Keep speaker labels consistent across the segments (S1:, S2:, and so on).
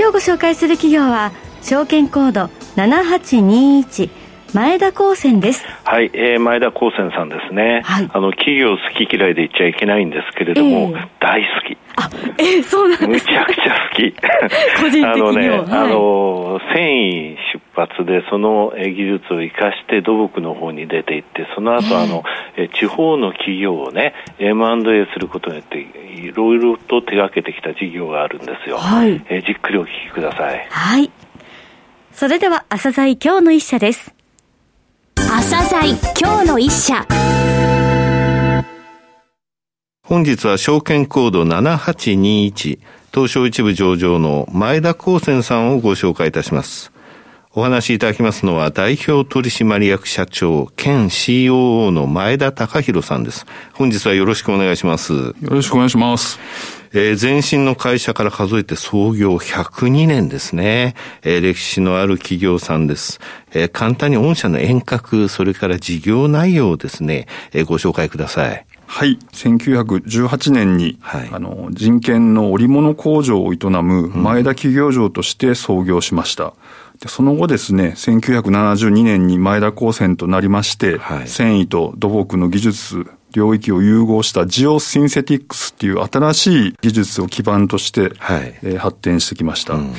S1: 今日ご紹介する企業は証券コード7821前田高専です。
S2: はい、えー、前田高専さんですね。はい、あの、企業好き嫌いで言っちゃいけないんですけれども、えー、大好き。
S1: あ、えー、そうなんです
S2: かむちゃくちゃ好き。
S1: 個人的に
S2: あのね、はい、あの、繊維出発でその技術を生かして土木の方に出ていって、その後、あの、えー、地方の企業をね、M&A することによって、いろいろと手がけてきた事業があるんですよ。はい。えー、じっくりお聞きください。
S1: はい。それでは、朝鮮今日の一社です。
S3: 朝鮮今日の一社
S2: 本日は証券コード7821東証一部上場の前田光泉さんをご紹介いたします。お話しいただきますのは代表取締役社長兼 COO の前田隆弘さんです。本日はよろしくお願いします。よ
S4: ろしくお願いします。
S2: えー、前身の会社から数えて創業102年ですね。えー、歴史のある企業さんです。えー、簡単に御社の遠隔、それから事業内容をですね、えー、ご紹介ください。
S4: はい。1918年に、はい、あの、人権の織物工場を営む前田企業場として創業しました。うんでその後ですね、1972年に前田高専となりまして、はい、繊維と土木の技術領域を融合したジオシンセティックスっていう新しい技術を基盤として、はい、えー、発展してきました。うん、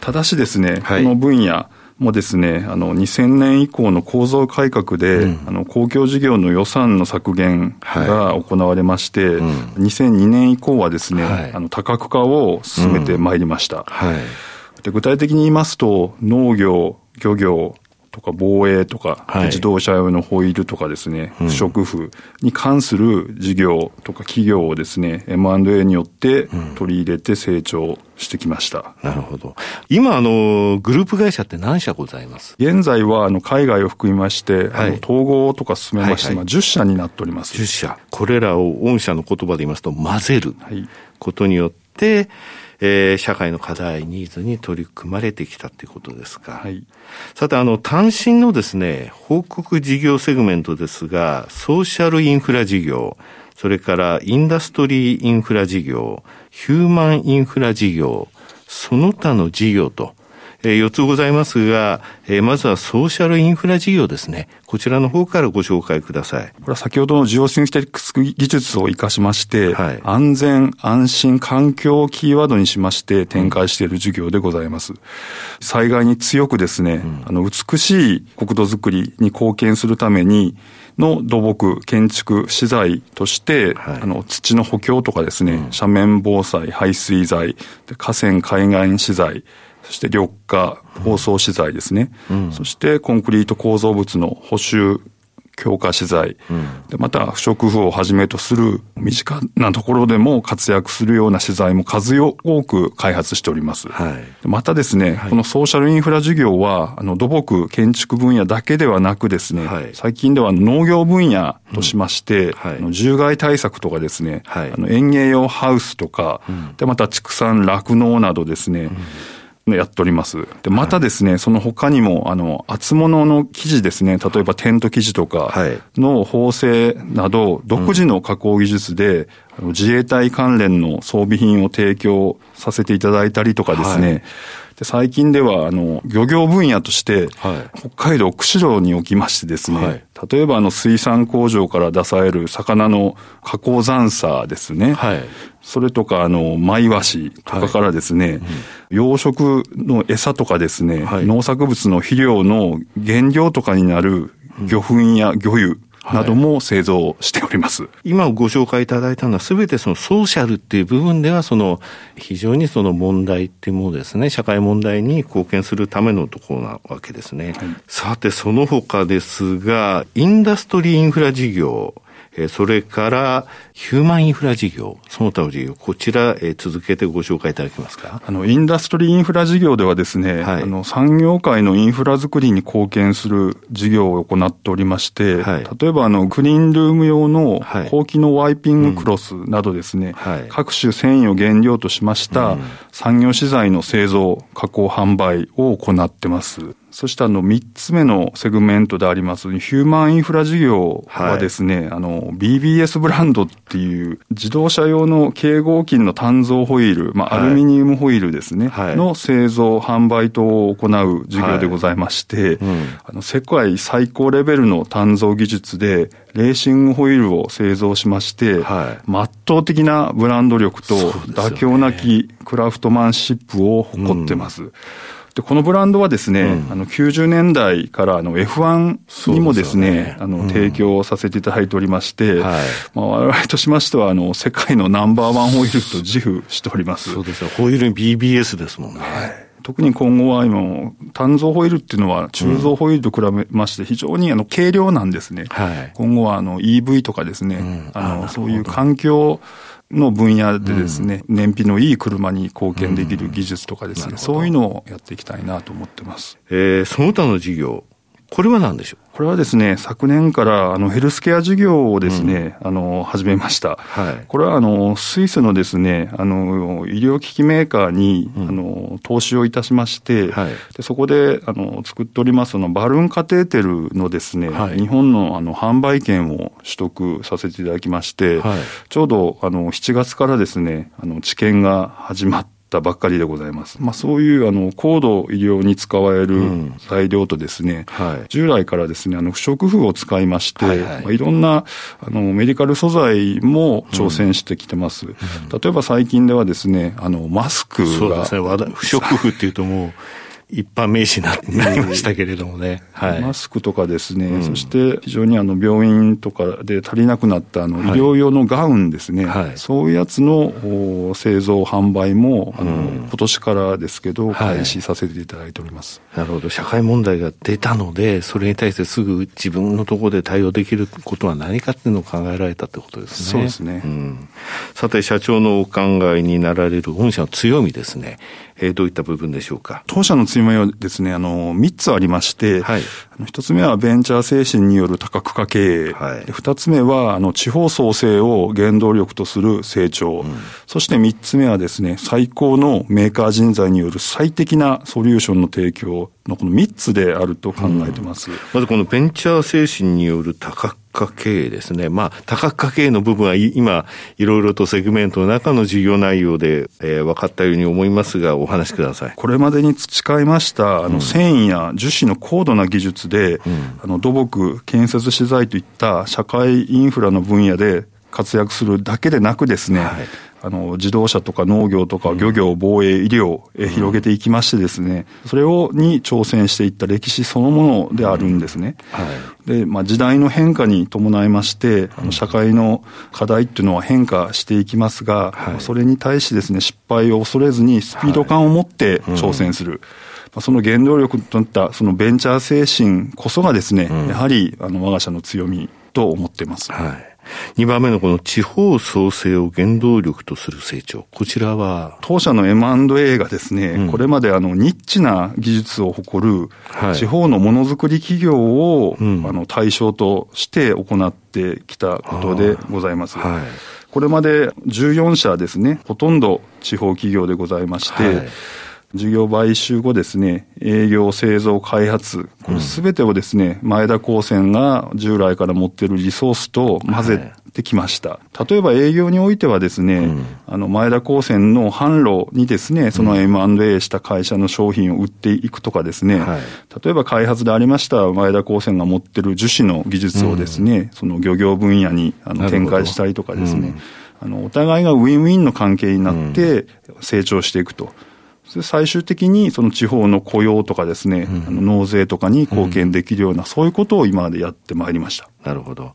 S4: ただしですね、はい、この分野、もですね、あの、2000年以降の構造改革で、うん、あの、公共事業の予算の削減が行われまして、はいうん、2002年以降はですね、はい、あの、多角化を進めてまいりました。うんはいで具体的に言いますと、農業、漁業、とか防衛とか、はい、自動車用のホイールとかですね、不織布に関する事業とか企業をですね、M&A によって取り入れて成長してきました。
S2: うん、なるほど。今、あの、グループ会社って何社ございます？
S4: 現在は、あの、海外を含みまして、はい、あの統合とか進めまして、はいはい、10社になっております。
S2: 10社。これらを御社の言葉で言いますと、混ぜることによって、えー、社会の課題、ニーズに取り組まれてきたということですか。はい、さて、あの、単身のですね、報告事業セグメントですが、ソーシャルインフラ事業、それからインダストリーインフラ事業、ヒューマンインフラ事業、その他の事業と、え4つございますが、えまずはソーシャルインフラ事業ですね。こちらの方からご紹介ください。
S4: これは先ほどのジオシンスティックス技術を活かしまして、はい、安全、安心、環境をキーワードにしまして展開している事業でございます。災害に強くですね、うん、あの、美しい国土づくりに貢献するために、の土木、建築、資材として、はい、あの、土の補強とかですね、うん、斜面防災、排水材、河川海岸資材、そして緑化、包装資材ですね。うん、そしてコンクリート構造物の補修、強化資材、うん、でまた不織布をはじめとする身近なところでも活躍するような資材も数多く開発しております。はい、またですね、はい、このソーシャルインフラ事業は、あの土木、建築分野だけではなくですね、はい、最近では農業分野としまして、うん。はい、獣害対策とかですね、あの園芸用ハウスとか、うん、でまた畜産、酪農などですね、やっております。で、またですね、はい、その他にも、あの、厚物の生地ですね、例えばテント生地とかの縫製など、独自の加工技術で、うん、自衛隊関連の装備品を提供させていただいたりとかですね、はいで最近では、あの、漁業分野として、はい、北海道釧路におきましてですね、はい、例えばあの水産工場から出される魚の加工残差ですね、はい、それとか、あの、マイワシとかからですね、はい。うん、養殖の餌とかですね、はい、農作物の肥料の原料とかになる魚粉や魚油なども製造しております。はい、
S2: 今ご紹介いただいたのはすべてそのソーシャルっていう部分ではその非常にその問題っていうものですね、社会問題に貢献するためのところなわけですね。はい、さてその他ですが、インダストリーインフラ事業、
S5: えそれから、ヒューマンインフラ事業、その他の事業、こちら、え続けてご紹介いただけますか？
S4: あの、インダストリーインフラ事業ではですね、はい、あの、産業界のインフラづくりに貢献する事業を行っておりまして、はい、例えば、あの、クリーンルーム用の高機能ワイピングクロスなどですね、はい、各種繊維を原料としました産業資材の製造、加工、販売を行ってます。そしてあの、三つ目のセグメントであります、ヒューマンインフラ事業はですね、はい、あの、BBS ブランドっていう自動車用の軽合金の単造ホイール、まあ、アルミニウムホイールですね、はい、の製造、販売等を行う事業でございまして、はい。うん、あの、世界最高レベルの単造技術で、レーシングホイールを製造しまして、はい、圧倒的なブランド力と妥協なきクラフトマンシップを誇ってます。うんで、このブランドはですね、うん、あの、90年代からあの F1 にもですね、すねあの、うん、提供させていただいておりまして、はい、まあ、我々としましては、あの、世界のナンバーワンホイールと自負しております。
S5: そうですよ。ホイールに BBS ですもんね。はい
S4: 特に今後は今、単造ホイールっていうのは中造ホイールと比べまして非常にあの軽量なんですね。はい、今後はあの EV とかですね、うん、あのそういう環境の分野でですね、うん、燃費のいい車に貢献できる技術とかですね、うん、そういうのをやっていきたいなと思ってます。
S5: えー、その他の事業、これは何でしょう？
S4: これはですね、昨年からあのヘルスケア事業をですね、うん、あの、始めました。はい。これはあの、スイスのですね、あの、医療機器メーカーに、うん、あの、投資をいたしまして、はい、でそこで、あの、作っておりますのバルーンカテーテルのですね、はい、日本のあの、販売権を取得させていただきまして、はい、ちょうどあの、7月からですね、あの、治験が始まって、ったばっかりでございます。まあ、そういうあの高度医療に使われる材料とですね、うんはい、従来からですね、あの不織布を使いまして、はいはい。まあ、いろんなあのメディカル素材も挑戦してきてます。うん、例えば最近ではですね、あのマスクが。
S5: そうですね、不織布っていうともう、一般名詞になりましたけれどもね。
S4: はい、マスクとかですね、うん、そして非常にあの病院とかで足りなくなったあの医療用のガウンですね、はい、そういうやつの製造、販売も、あの、うん、今年からですけど、開始させていただいております。
S5: なるほど。社会問題が出たので、それに対してすぐ自分のところで対応できることは何かっていうのを考えられたってことですね。
S4: そうですね。う
S5: ん、さて、社長のお考えになられる御社の強みですね。えー、どういった部分でしょうか？
S4: 当社の強みはですね、あの、3つありまして、はい、1つ目はベンチャー精神による多角化経営、はい、2つ目はあの地方創生を原動力とする成長、うん、そして3つ目はですね、最高のメーカー人材による最適なソリューションの提供のこの3つであると考えてます。うん、
S5: まずこのベンチャー精神による多角化経営ですね。まあ、多角化経営の部分は今、いろいろとセグメントの中の事業内容で、えー、分かったように思いますが、お話しください。
S4: これまでに培いました、あの、繊維や樹脂の高度な技術で、うん、あの、土木、建設資材といった社会インフラの分野で活躍するだけでなくですね、はいあの、自動車とか農業とか漁業、防衛、医療へ広げていきましてですね、それを、に挑戦していった歴史そのものであるんですね。はい、で、まあ、時代の変化に伴いまして、あの、社会の課題っていうのは変化していきますが、はい、それに対してですね、失敗を恐れずにスピード感を持って挑戦する。はいうん、その原動力となったそのベンチャー精神こそがですね、うん、やはりあの我が社の強みと思ってます。はい。
S5: 2番目のこの地方創生を原動力とする成長。こちらは
S4: 当社の M&A がですね、うん、これまであのニッチな技術を誇る地方のものづくり企業を、はい、あの対象として行ってきたことでございます。はい、これまで14社ですね、ほとんど地方企業でございまして、はい事業買収後ですね、営業、製造、開発、これすべてをですね、うん、前田高専が従来から持っているリソースと混ぜてきました。はい、例えば営業においてはですね、うん、あの、前田高専の販路にですね、その M&A した会社の商品を売っていくとかですね、はい、例えば開発でありました前田高専が持っている樹脂の技術をですね、うん、その漁業分野にあの展開したりとかですね、あの、お互いがウィンウィンの関係になって成長していくと。最終的にその地方の雇用とかですね、うん、納税とかに貢献できるような、うん、そういうことを今までやってまいりました。
S5: なるほど。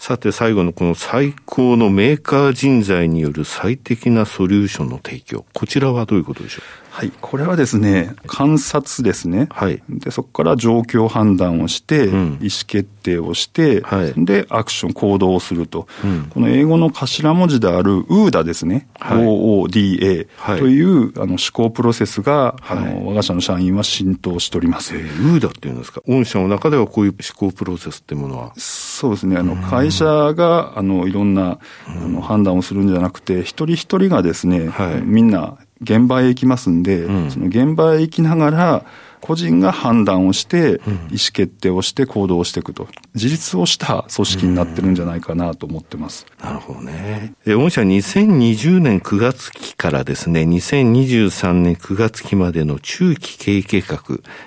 S5: さて最後のこの最高のメーカー人材による最適なソリューションの提供。こちらはどういうことでしょう？
S4: はい。これはですね、観察ですね。はい。で、そこから状況判断をして、うん、意思決定をして、はい。で、アクション、行動をすると。うん、この英語の頭文字である OODA ですね。はい、OODA という、あの思考プロセスが、あの、我が社の社員は浸透しております。え
S5: ー、OODA っていうんですか？御社の中ではこういう思考プロセスっていうものは？
S4: そうですね。あの、会社が、あの、いろんな、あの、判断をするんじゃなくて、一人一人がですね、はい、みんな現場へ行きますんで、うん、その現場へ行きながら、個人が判断をして、意思決定をして行動していくと、自立をした組織になってるんじゃないかなと思ってます。
S5: なるほどね。え、御社2020年9月期からですね、2023年9月期までの中期経営計画、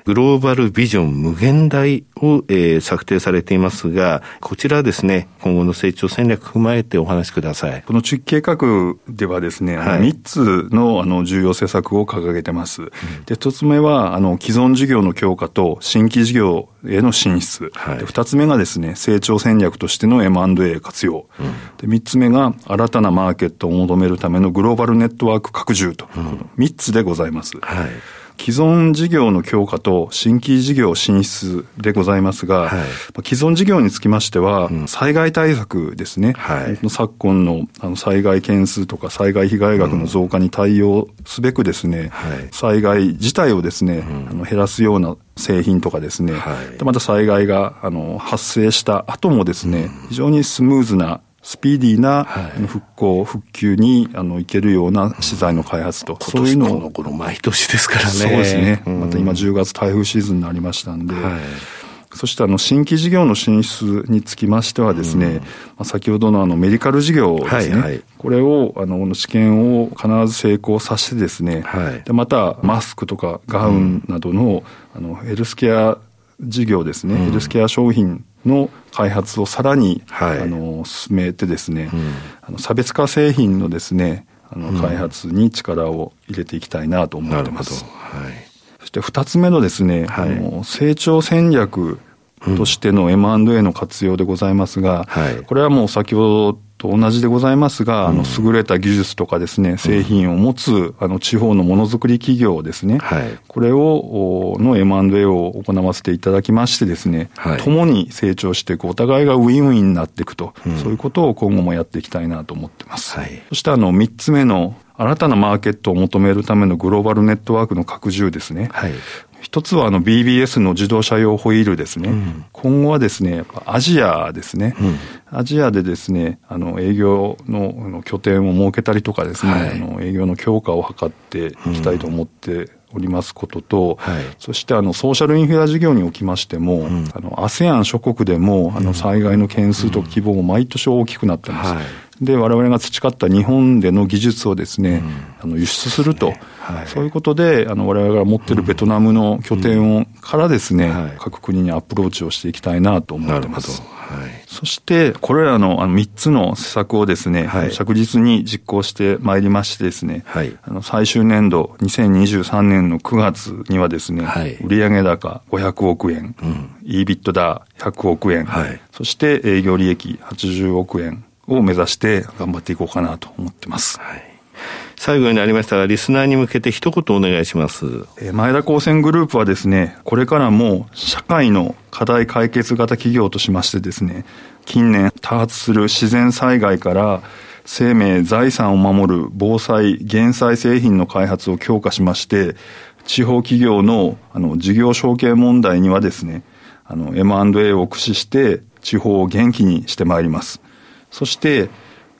S5: グローバルビジョン無限大を、えー、策定されていますが、こちらですね、今後の成長戦略踏まえてお話しください。
S4: この中期計画ではですね、はい、3つのあの重要施策を掲げてます。うん、で、1つ目は、あの、既存事業の強化と新規事業への進出。はい、で2つ目がですね、成長戦略としての M&A 活用。うん、で3つ目が新たなマーケットを求めるためのグローバルネットワーク拡充と。うん、3つでございます。はい既存事業の強化と新規事業進出でございますが、はい、既存事業につきましては、うん、災害対策ですね、はい、昨今のあの災害件数とか災害被害額の増加に対応すべくですね、うん、災害自体をですね、うん、あの減らすような製品とかですね、はい、でまた災害があの発生した後もですね、非常にスムーズなスピーディーな復興、復旧にあのいけるような資材の開発と、
S5: そういうのを。この毎年ですからね。
S4: そうですね。また今10月台風シーズンになりましたんで、はい、そしてあの新規事業の進出につきましてはですね、うん、まあ、先ほどのあのメディカル事業ですね、はいはい、これをあの試験を必ず成功させてですね、はい、でまたマスクとかガウンなどの,、あのヘルスケア事業ですね、うん、ヘルスケア商品の開発をさらに、はい、あの進めてですね、うん、あの差別化製品のですねあの開発に力を入れていきたいなと思ってます。はい、そして二つ目のですね、はい、あの成長戦略としての M&A の活用でございますが、はい、これはもう先ほどと同じでございますが、あの、優れた技術とかですね、製品を持つ、あの、地方のものづくり企業ですね、はい、これを、の M&A を行わせていただきましてですね、はい、共に成長していく、お互いがウィンウィンになっていくと、うん、そういうことを今後もやっていきたいなと思ってます。はい、そしてあの、三つ目の、新たなマーケットを求めるためのグローバルネットワークの拡充ですね。はい、一つはあの BBS の自動車用ホイールですね。うん、今後はですね、アジアですね、うん、アジアでですね、あの営業の拠点を設けたりとかですね、はい、あの営業の強化を図っていきたいと思っておりますことと、はい、そしてあのソーシャルインフラ事業におきましても、うん、あの ASEAN 諸国でもあの災害の件数と規模も毎年大きくなってます。はいで、我々が培った日本での技術をですね、うん、あの輸出すると、はい、そういうことで、あの、我々が持っているベトナムの拠点を、からですね、はい、各国にアプローチをしていきたいなと思ってます。はい、そして、これらのあの3つの施策をですね、はい、着実に実行してまいりましてですね、はい、あの最終年度2023年の9月にはですね、はい、売上高500億円、うん、EBITDA100 億円、はい、そして営業利益80億円、を目指して頑張っていこうかなと思ってます。はい
S5: 最後になりましたが、リスナーに向けて一言お願いします。
S4: 前田高専グループはですね、これからも社会の課題解決型企業としましてですね、近年多発する自然災害から生命、財産を守る防災、減災製品の開発を強化しまして、地方企業のあの事業承継問題にはですね、あの M&A を駆使して地方を元気にしてまいります。そして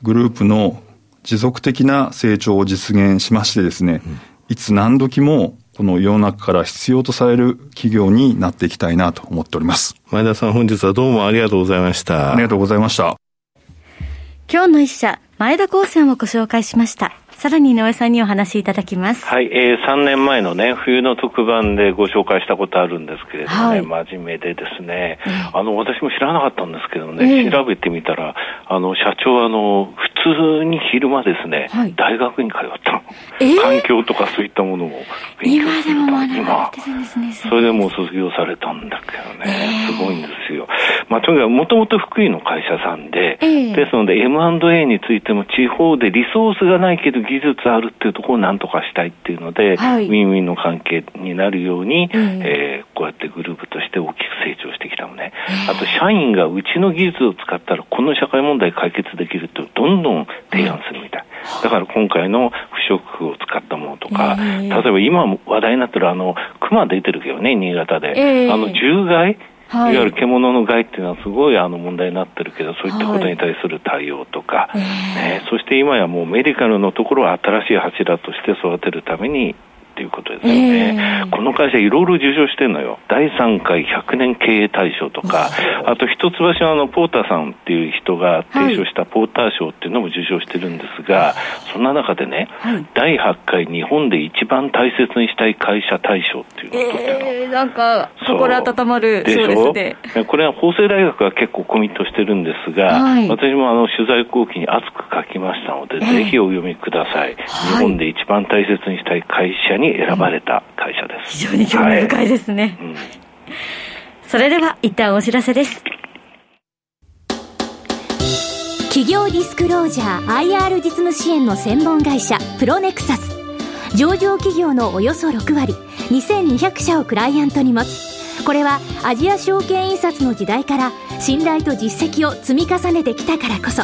S4: グループの持続的な成長を実現しましてですね、うん、いつ何時もこの世の中から必要とされる企業になっていきたいなと思っております。
S5: 前田さん本日はどうもありがとうございました。
S4: ありがとうございました。
S1: 今日の一社、前田高専をご紹介しました。さらに井上さんにお話しいただきます。
S2: はい、えー、3年前のね、冬の特番でご紹介したことあるんですけれどもね、はい、真面目でですね、あの、私も知らなかったんですけどね、えー、調べてみたら、あの、社長はあの、普通に昼間ですね、はい、大学に通ったえー、環境とかそういったものも勉強してた今、今それでもう卒業されたんだけどね、えー、すごいんですよ。まあ、とにかく、もともと福井の会社さんで、ですので M&A についても地方でリソースがないけど技術あるっていうところをなんとかしたいっていうので、はい、ウィンウィンの関係になるように、うん、えー、こうやってグループとして大きく成長してきたのね。あと、社員がうちの技術を使ったら、この社会問題解決できるってどんどん提案するみたい。だから今回の不織布を使ったものとか、例えば今話題になってるあの、熊出てるけどね、新潟で。あの、獣害はい、いわゆる獣の害っていうのはすごいあの問題になってるけど、そういったことに対する対応とか、はい、ね、そして今やもうメディカルのところを新しい柱として育てるためにっていうことですよね。えー、この会社いろいろ受賞してるのよ。第3回100年経営大賞とか、あ。と一橋のあのポーターさんっていう人が提唱したポーター賞っていうのも受賞してるんですが、はい、そんな中でね、はい、第8回日本で一番大切にしたい会社大賞っていうのを取ってるの。えー、
S1: なんか心温まる
S2: でしょ？で、ね、これは法政大学が結構コミットしてるんですが、はい、私もあの取材後期に熱く書きましたので、えー、ぜひお読みください。日本で一番大切にしたい会社に選ばれた会社です。
S1: 非常に興味深いですね。はいうん、それでは一旦お知らせです。
S3: 企業ディスクロージャー IR 実務支援の専門会社プロネクサス上場企業のおよそ6割2200社をクライアントに持つこれはアジア証券印刷の時代から信頼と実績を積み重ねてきたからこそ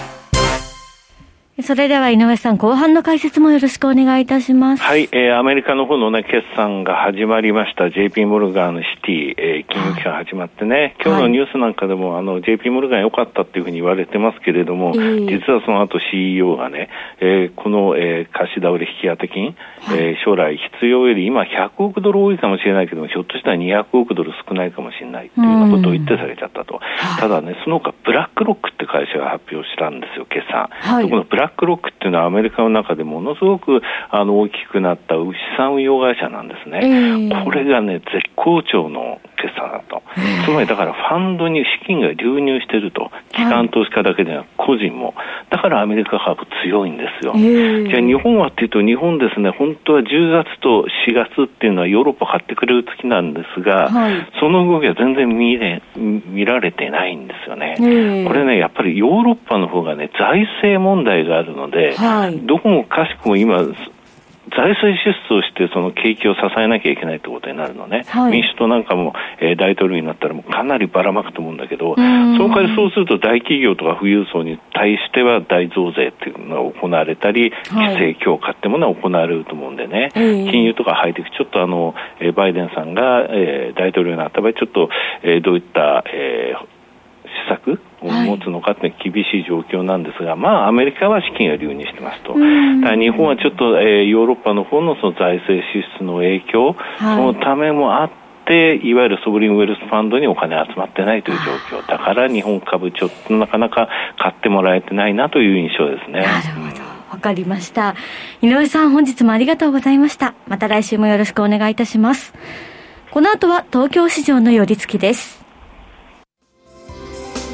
S1: それでは井上さん、後半の解説もよろしくお願いいたします。
S2: はい、えー、アメリカの方のね、決算が始まりました。JP モルガン、シティ、えー、金融機関始まってね、今日のニュースなんかでも、あの、JP モルガン良かったっていうふうに言われてますけれども、実はその後 CEO がね、えー、この、えー、貸し倒れ引き当て金、はい、えー、将来必要より今100億ドル多いかもしれないけども、ひょっとしたら200億ドル少ないかもしれないっていうようなことを言って下げちゃったと。ただね、その他、ブラックロックって会社が発表したんですよ、決算。はい、このブラックロックっていうのはアメリカの中でものすごくあの大きくなった牛産運用会社なんですね。えー、これがね、絶好調の決算だと。つまりだからファンドに資金が流入してると。機関投資家だけでなく個人も。だからアメリカ株強いんですよ。えー、じゃあ日本はっていうと日本ですね、本当は10月と4月っていうのはヨーロッパ買ってくれる月なんですが、はい、その動きは全然見れ見られてないんですよね。えー、これね、やっぱりヨーロッパの方がね、財政問題があるので、はい、どこもかしくも今、財政支出をしてその景気を支えなきゃいけないってことになるのね、はい、民主党なんかも、えー、大統領になったらもうかなりばらまくと思うんだけど、その代わりそうすると大企業とか富裕層に対しては大増税っていうのが行われたり、規制強化っていうものは行われると思うんでね、はい、金融とかハイテク、ちょっとあの、えー、バイデンさんが、えー、大統領になった場合、ちょっと、えー、どういった、えー、施策を持つのかって厳しい状況なんですが、はい、まあ、アメリカは資金が流入してますと。だ日本はちょっと、えー、ヨーロッパの方のその財政支出の影響、はい、そのためもあって、いわゆるソブリンウェルスファンドにお金集まってないという状況。だから日本株ちょっとなかなか買ってもらえてないなという印象ですね。
S1: なるほど。わかりました。井上さん、本日もありがとうございました。また来週もよろしくお願いいたします。この後は東京市場の寄り付きです。